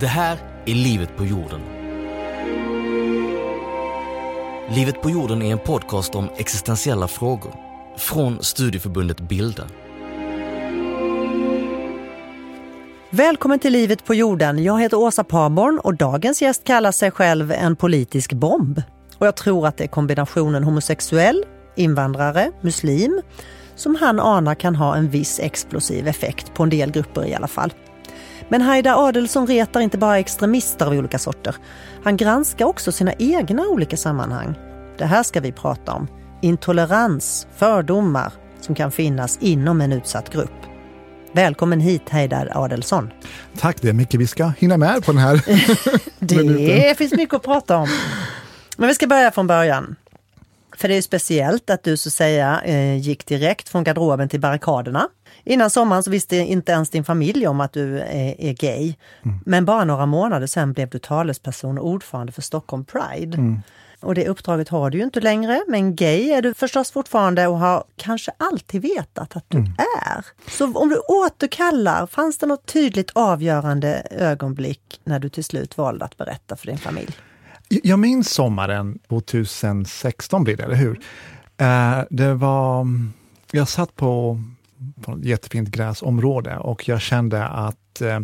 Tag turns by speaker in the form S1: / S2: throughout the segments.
S1: Det här är Livet på jorden. Livet på jorden är en podcast om existentiella frågor från studieförbundet Bilda.
S2: Välkommen till Livet på jorden. Jag heter Åsa Parborn och dagens gäst kallar sig själv en politisk bomb. Och jag tror att det är kombinationen homosexuell, invandrare, muslim som han anar kan ha en viss explosiv effekt på en del grupper i alla fall. Men Haida Adelsson retar inte bara extremister av olika sorter. Han granskar också sina egna olika sammanhang. Det här ska vi prata om. Intolerans, fördomar som kan finnas inom en utsatt grupp. Välkommen hit Heidar Adelsson.
S3: Tack, det är mycket vi ska hinna med på den här
S2: Det finns mycket att prata om. Men vi ska börja från början. För det är speciellt att du så att säga eh, gick direkt från garderoben till barrikaderna. Innan sommaren så visste inte ens din familj om att du är, är gay. Mm. Men bara några månader sen blev du talesperson och ordförande för Stockholm Pride. Mm. Och det uppdraget har du ju inte längre, men gay är du förstås fortfarande och har kanske alltid vetat att du mm. är. Så om du återkallar, fanns det något tydligt avgörande ögonblick när du till slut valde att berätta för din familj?
S3: Jag minns sommaren 2016 blir det, eller hur? Eh, det var, jag satt på, på ett jättefint gräsområde och jag kände att eh,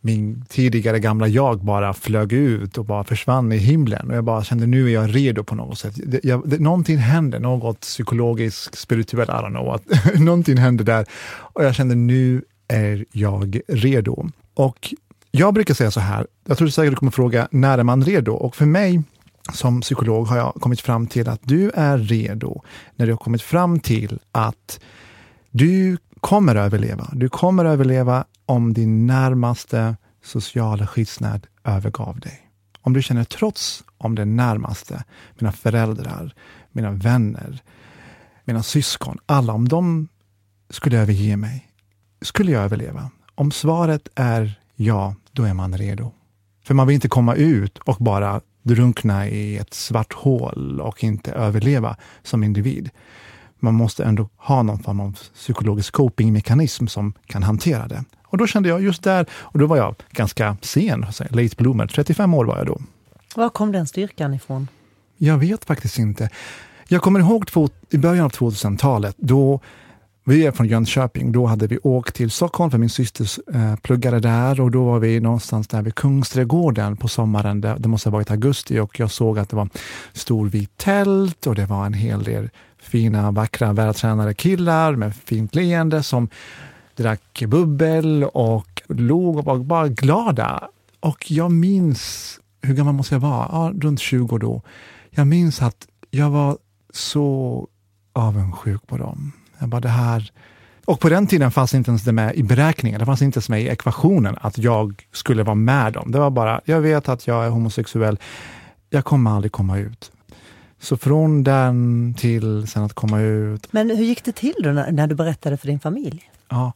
S3: min tidigare gamla jag bara flög ut och bara försvann i himlen. Och jag bara kände, nu är jag redo på något sätt. Det, jag, det, någonting hände, något psykologiskt, spirituellt, I don't know, att, någonting hände där. Och jag kände, nu är jag redo. Och jag brukar säga så här, jag tror säkert du kommer fråga, när är man redo? Och för mig som psykolog har jag kommit fram till att du är redo när du har kommit fram till att du kommer överleva. Du kommer överleva om din närmaste sociala skyddsnät övergav dig. Om du känner trots om den närmaste, mina föräldrar, mina vänner, mina syskon, alla, om de skulle överge mig, skulle jag överleva? Om svaret är ja, då är man redo. För man vill inte komma ut och bara drunkna i ett svart hål och inte överleva som individ. Man måste ändå ha någon form av psykologisk copingmekanism som kan hantera det. Och då kände jag just där, och då var jag ganska sen, late bloomer, 35 år var jag då.
S2: Var kom den styrkan ifrån?
S3: Jag vet faktiskt inte. Jag kommer ihåg två, i början av 2000-talet, då vi är från Jönköping. Då hade vi åkt till Stockholm för min syster eh, pluggade där och då var vi någonstans där vid Kungsträdgården på sommaren. Det, det måste ha varit augusti och jag såg att det var stor vit tält och det var en hel del fina, vackra, vältränade killar med fint leende som drack bubbel och låg och var bara glada. Och jag minns, hur gammal måste jag vara? Ja, runt 20 då. Jag minns att jag var så avundsjuk på dem. Jag bara, det här... Och på den tiden fanns inte ens det med i beräkningen, det fanns inte ens med i ekvationen att jag skulle vara med dem. Det var bara, jag vet att jag är homosexuell, jag kommer aldrig komma ut. Så från den till sen att komma ut.
S2: Men hur gick det till då när, när du berättade för din familj?
S3: Ja,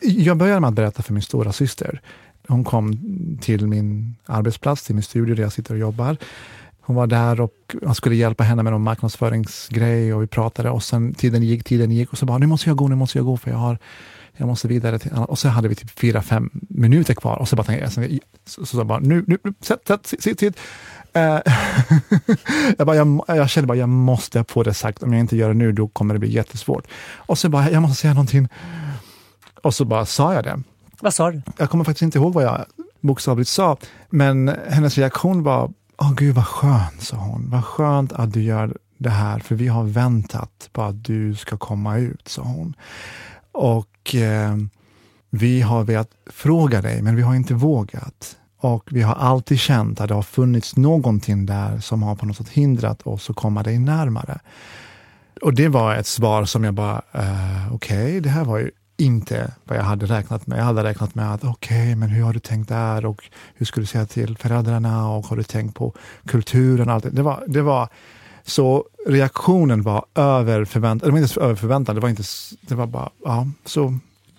S3: jag började med att berätta för min stora syster. Hon kom till min arbetsplats, till min studio där jag sitter och jobbar. Hon var där och jag skulle hjälpa henne med någon marknadsföringsgrej och vi pratade och sen tiden gick, tiden gick och så bara, nu måste jag gå, nu måste jag gå för jag har jag måste vidare till Och så hade vi typ fyra, fem minuter kvar och så bara tänkte jag, så, så, så bara, nu, nu, sätt, sätt, sitt, sitt. Uh, jag, bara, jag, jag kände bara, jag måste få det sagt. Om jag inte gör det nu, då kommer det bli jättesvårt. Och så bara, jag måste säga någonting. Och så bara sa jag det.
S2: Vad sa du?
S3: Jag kommer faktiskt inte ihåg vad jag bokstavligt sa, men hennes reaktion var, åh gud vad skönt, sa hon. Vad skönt att du gör det här, för vi har väntat på att du ska komma ut, sa hon. Och eh, vi har velat fråga dig, men vi har inte vågat. Och vi har alltid känt att det har funnits någonting där som har på något sätt hindrat oss att komma dig närmare. Och det var ett svar som jag bara, eh, okej, okay, det här var ju inte vad jag hade räknat med. Jag hade räknat med att okej, okay, men hur har du tänkt där och hur ska du säga till föräldrarna och har du tänkt på kulturen och allt det. Det var, det var så reaktionen var över förväntan, det var inte över förväntan, det var inte, det var bara, ja, så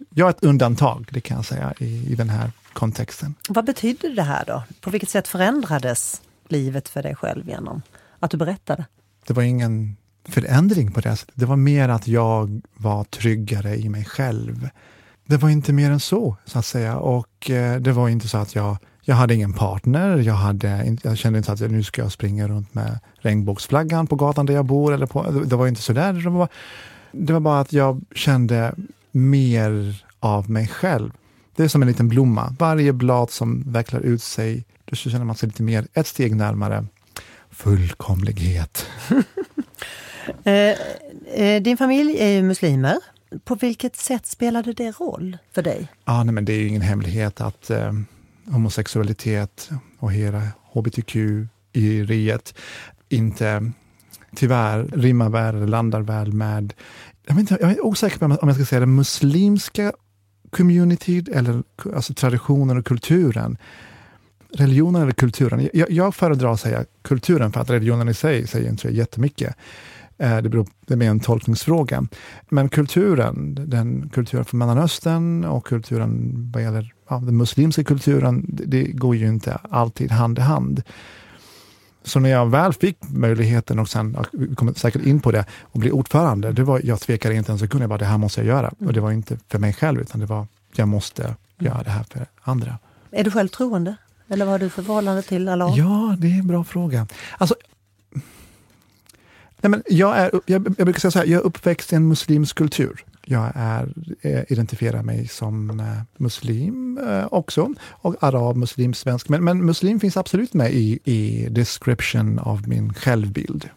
S3: jag är ett undantag, det kan jag säga, i, i den här kontexten.
S2: Vad betyder det här då? På vilket sätt förändrades livet för dig själv genom att du berättade?
S3: Det var ingen förändring på det sättet. Det var mer att jag var tryggare i mig själv. Det var inte mer än så, så att säga. Och eh, det var inte så att jag Jag hade ingen partner, jag, hade, jag kände inte att nu ska jag springa runt med regnbågsflaggan på gatan där jag bor. Eller på, det var inte sådär. Det var, det var bara att jag kände mer av mig själv. Det är som en liten blomma. Varje blad som vecklar ut sig, då känner man sig lite mer, ett steg närmare fullkomlighet.
S2: Eh, eh, din familj är ju muslimer. På vilket sätt spelade det roll för dig?
S3: Ah, nej, men det är ju ingen hemlighet att eh, homosexualitet och hela hbtq i riet inte tyvärr rimmar väl, eller landar väl med, jag, inte, jag är osäker på om jag ska säga den muslimska communityt eller alltså traditionen och kulturen. Religionen eller kulturen? Jag, jag föredrar att säga kulturen för att religionen i sig säger inte jättemycket. Eh, det, beror, det är mer en tolkningsfråga. Men kulturen, den kulturen från Mellanöstern och kulturen vad gäller ja, den muslimska kulturen, det, det, går ju inte alltid hand i hand. Så när jag väl fick möjligheten, och sen, vi kommer säkert in på det, att bli ordförande, det var, jag tvekade inte en sekund, jag bara, det här måste jag göra. Och det var inte för mig själv, utan det var, jag måste göra det här för andra.
S2: Är du själv troende? Eller vad har du för förhållande till Allah?
S3: Ja, det är en bra fråga. Alltså, nej men jag, är, jag, jag brukar säga så här, jag är uppväxt i en muslimsk kultur. Jag är, eh, identifierar mig som eh, muslim eh, också, och arab, muslim, svensk. Men, men muslim finns absolut med i, i description av min självbild.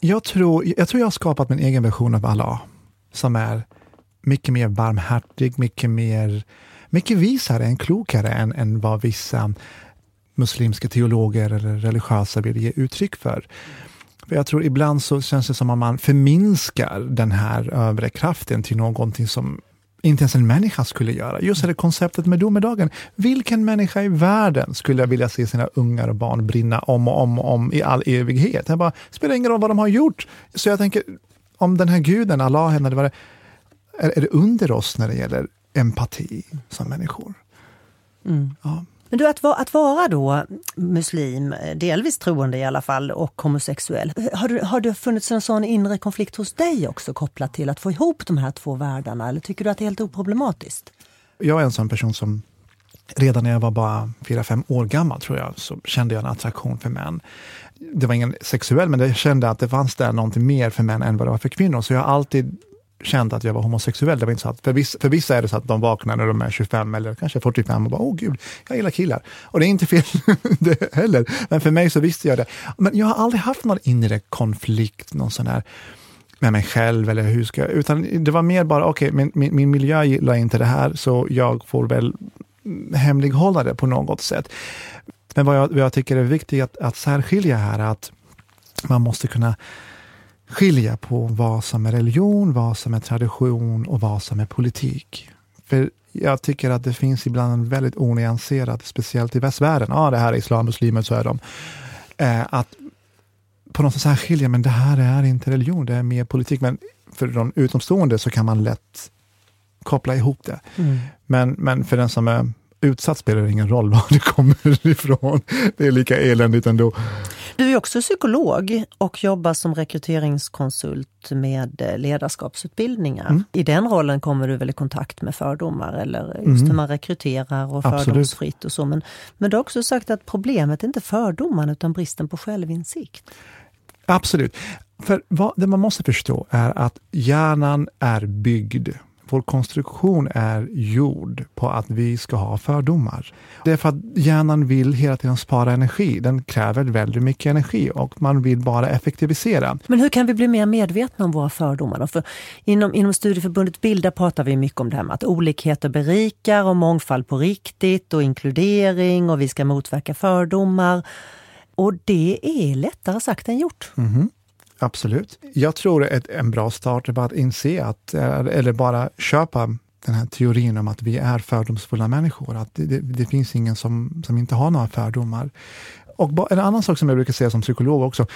S3: Jag tror, jag tror jag har skapat min egen version av Allah, som är mycket mer barmhärtig, mycket mer mycket visare än klokare än, än vad vissa muslimska teologer eller religiösa vill ge uttryck för. För jag tror ibland så känns det som att man förminskar den här övre kraften till någonting som inte ens en människa skulle göra. Just det konceptet med domedagen. Vilken människa i världen skulle vilja se sina ungar och barn brinna om och om och om i all evighet? Det bara, spelar ingen roll vad de har gjort. Så jag tänker, om den här guden, Allah, eller vad det, är, är det under oss när det gäller empati som människor?
S2: Mm. Ja. Men du, att, att vara då muslim, eh, delvis troende i alla fall, och homosexuell. Har, du, har det funnits en sån inre konflikt hos dig också kopplat till att få ihop de här två världarna? Eller tycker du att det är helt oproblematiskt?
S3: Jag är en sån person som redan när jag var bara 4-5 år gammal tror jag, så kände jag en attraktion för män. Det var ingen sexuell, men jag kände att det fanns där någonting mer för män än vad det var för kvinnor. Så jag har alltid kände att jag var homosexuell. Det var inte så att, för, vissa, för vissa är det så att de vaknar när de är 25 eller kanske 45 och bara åh gud, jag gillar killar. Och det är inte fel det heller. Men för mig så visste jag det. Men jag har aldrig haft någon inre konflikt, någon sån här med mig själv eller hur ska jag, utan det var mer bara okej, okay, min, min, min miljö gillar inte det här så jag får väl hemlighålla det på något sätt. Men vad jag, vad jag tycker är viktigt att, att särskilja här är att man måste kunna skilja på vad som är religion, vad som är tradition och vad som är politik. För jag tycker att det finns ibland en väldigt onyanserad, speciellt i västvärlden, ja ah, det här är islam, muslimer, så är de. Eh, att på något sätt skilja, men det här är inte religion, det är mer politik. Men för de utomstående så kan man lätt koppla ihop det. Mm. Men, men för den som är utsatt spelar det ingen roll var det kommer ifrån. Det är lika eländigt ändå.
S2: Du är också psykolog och jobbar som rekryteringskonsult med eh, ledarskapsutbildningar. Mm. I den rollen kommer du väl i kontakt med fördomar eller just mm. hur man rekryterar och Absolut. fördomsfritt och så. Men, men du har också sagt att problemet är inte fördomarna utan bristen på självinsikt.
S3: Absolut. För vad, det man måste förstå är att hjärnan är byggd vår konstruktion är gjord på att vi ska ha fördomar. Det är för att hjärnan vill hela tiden spara energi. Den kräver väldigt mycket energi och man vill bara effektivisera.
S2: Men hur kan vi bli mer medvetna om våra fördomar? För inom, inom studieförbundet Bilda pratar vi mycket om det här med att olikheter berikar och mångfald på riktigt och inkludering och vi ska motverka fördomar. Och det är lättare sagt än gjort.
S3: Mm -hmm. Absolut. Jag tror att en bra start är bara att inse att, eh, eller bara köpa den här teorin om att vi är fördomsfulla människor. Att det, det, det finns ingen som, som inte har några fördomar. Och en annan sak som jag brukar säga som psykolog också,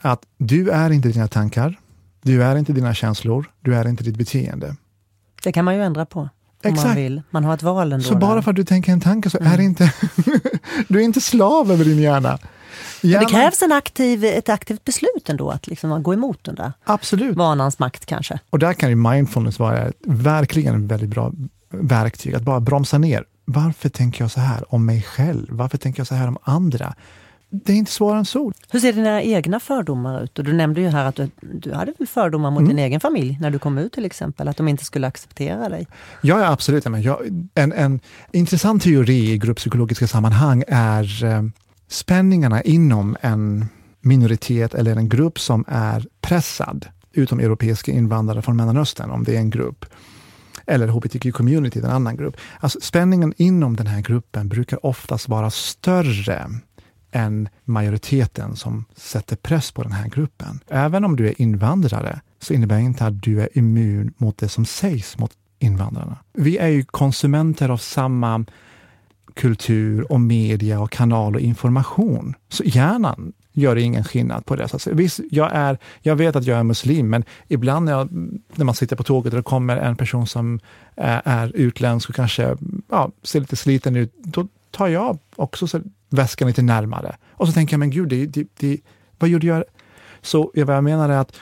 S3: att du är inte dina tankar, du är inte dina känslor, du är inte ditt beteende.
S2: Det kan man ju ändra på. Om Exakt. man vill. Man har ett val ändå.
S3: Så bara för att du tänker en tanke så mm. är inte, du är inte slav över din hjärna.
S2: Ja, det krävs en aktiv, ett aktivt beslut ändå, att liksom gå emot den där
S3: Absolut.
S2: vanans makt kanske.
S3: Och där kan ju mindfulness vara verkligen ett väldigt bra verktyg, att bara bromsa ner. varför tänker jag så här om mig själv? Varför tänker jag så här om andra? Det är inte svårare än så.
S2: Hur ser dina egna fördomar ut? Och du nämnde ju här att du, du hade fördomar mot mm. din egen familj när du kom ut till exempel, att de inte skulle acceptera dig?
S3: Ja, ja absolut. Men en, en intressant teori i grupppsykologiska sammanhang är eh, spänningarna inom en minoritet eller en grupp som är pressad, utom europeiska invandrare från Mellanöstern, om det är en grupp eller hbtq-community, en annan grupp. Alltså spänningen inom den här gruppen brukar oftast vara större än majoriteten som sätter press på den här gruppen. Även om du är invandrare så innebär det inte att du är immun mot det som sägs mot invandrarna. Vi är ju konsumenter av samma kultur och media och kanal och information. Så hjärnan gör ingen skillnad på det. Så visst, jag, är, jag vet att jag är muslim, men ibland när, jag, när man sitter på tåget och det kommer en person som är, är utländsk och kanske ja, ser lite sliten ut, då tar jag också så väskan lite närmare. Och så tänker jag, men gud, det, det, det, vad gjorde jag? Så vad jag menar är att,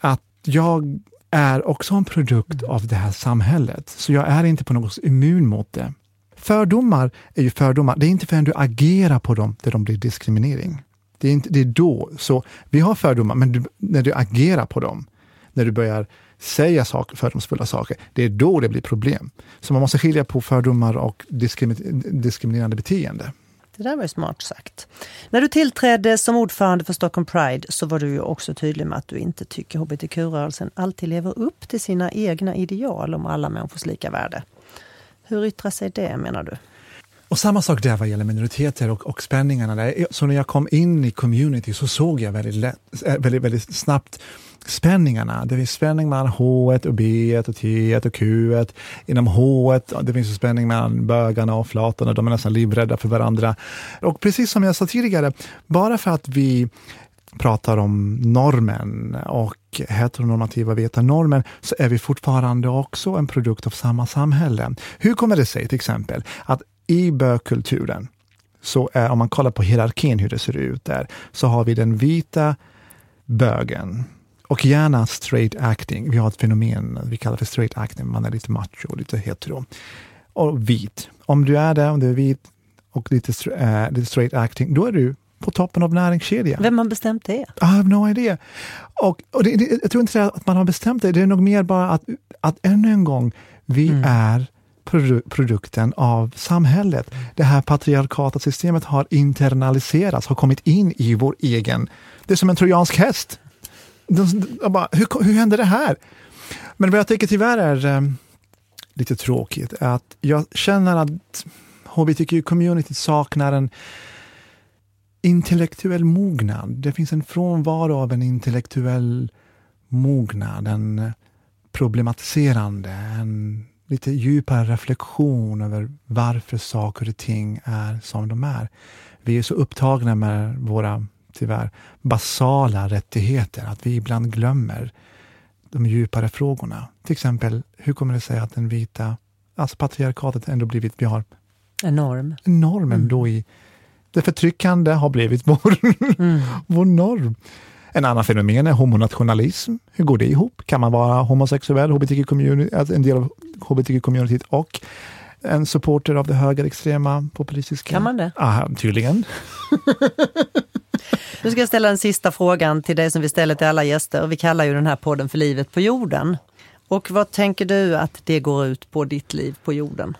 S3: att jag är också en produkt av det här samhället, så jag är inte på något sätt immun mot det. Fördomar är ju fördomar. Det är inte förrän du agerar på dem där de blir diskriminering. Det är, inte, det är då. Så vi har fördomar, men du, när du agerar på dem, när du börjar säga saker, fördomsfulla saker, det är då det blir problem. Så man måste skilja på fördomar och diskriminerande beteende.
S2: Det där var ju smart sagt. När du tillträdde som ordförande för Stockholm Pride så var du ju också tydlig med att du inte tycker hbtq-rörelsen alltid lever upp till sina egna ideal om alla människors lika värde. Hur yttrar sig det menar du?
S3: Och samma sak där vad gäller minoriteter och, och spänningarna. Där. Så när jag kom in i community så såg jag väldigt, lätt, eh, väldigt, väldigt snabbt spänningarna. Det finns spänning mellan H och B och T och Q. Inom H det finns spänning mellan bögarna och flatorna. De är nästan livrädda för varandra. Och precis som jag sa tidigare, bara för att vi pratar om normen och heteronormativa veta normen så är vi fortfarande också en produkt av samma samhälle. Hur kommer det sig till exempel att i bögkulturen, så är, om man kollar på hierarkin hur det ser ut där, så har vi den vita bögen och gärna straight acting. Vi har ett fenomen vi kallar för straight acting, man är lite macho, lite hetero. Och vit. Om du är det, om du är vit och lite, äh, lite straight acting, då är du på toppen av näringskedjan.
S2: Vem har bestämt det? I
S3: have no idea. Och, och det, det, jag tror inte att man har bestämt det, det är nog mer bara att, att ännu en gång, vi mm. är produ produkten av samhället. Det här patriarkata systemet har internaliserats, har kommit in i vår egen... Det är som en trojansk häst. bara, hur, hur hände det här? Men vad jag tycker tyvärr är eh, lite tråkigt är att jag känner att hbtq-communityt saknar en intellektuell mognad. Det finns en frånvaro av en intellektuell mognad, en problematiserande, en lite djupare reflektion över varför saker och ting är som de är. Vi är så upptagna med våra, tyvärr, basala rättigheter att vi ibland glömmer de djupare frågorna. Till exempel, hur kommer det sig att den vita, alltså patriarkatet ändå blivit, vi har
S2: en norm.
S3: Normen mm. då i det förtryckande har blivit vår, mm. vår norm. En annan fenomen är homonationalism. Hur går det ihop? Kan man vara homosexuell, hbtq-community, alltså en del av hbtq-communityt och en supporter av det högerextrema populistiska?
S2: Kan man det?
S3: Ah, tydligen.
S2: nu ska jag ställa den sista frågan till dig som vi ställer till alla gäster. Vi kallar ju den här podden för Livet på jorden. Och vad tänker du att det går ut på ditt liv på jorden?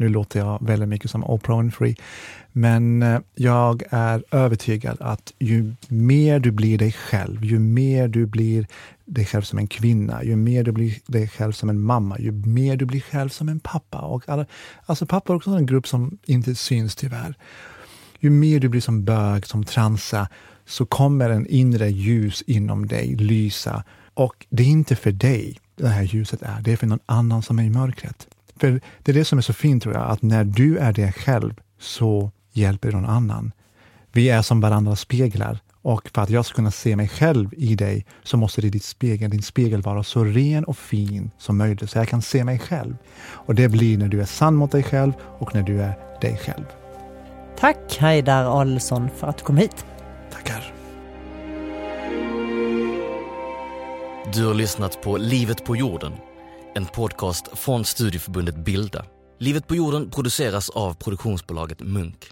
S3: Nu låter jag väldigt mycket som Oprah Winfrey. Men eh, jag är övertygad att ju mer du blir dig själv, ju mer du blir dig själv som en kvinna, ju mer du blir dig själv som en mamma, ju mer du blir själv som en pappa. Och alla, alltså pappa är också en grupp som inte syns tyvärr. Ju mer du blir som bög, som transa, så kommer en inre ljus inom dig lysa. Och det är inte för dig det här ljuset är, det är för någon annan som är i mörkret. För det är det som är så fint tror jag, att när du är dig själv så hjälper någon annan. Vi är som varandras speglar och för att jag ska kunna se mig själv i dig så måste det ditt spegel, din spegel vara så ren och fin som möjligt så jag kan se mig själv. Och det blir när du är sann mot dig själv och när du är dig själv.
S2: Tack Haidar Adelsson för att du kom hit.
S3: Tackar.
S1: Du har lyssnat på Livet på jorden, en podcast från studieförbundet Bilda. Livet på jorden produceras av produktionsbolaget Munk.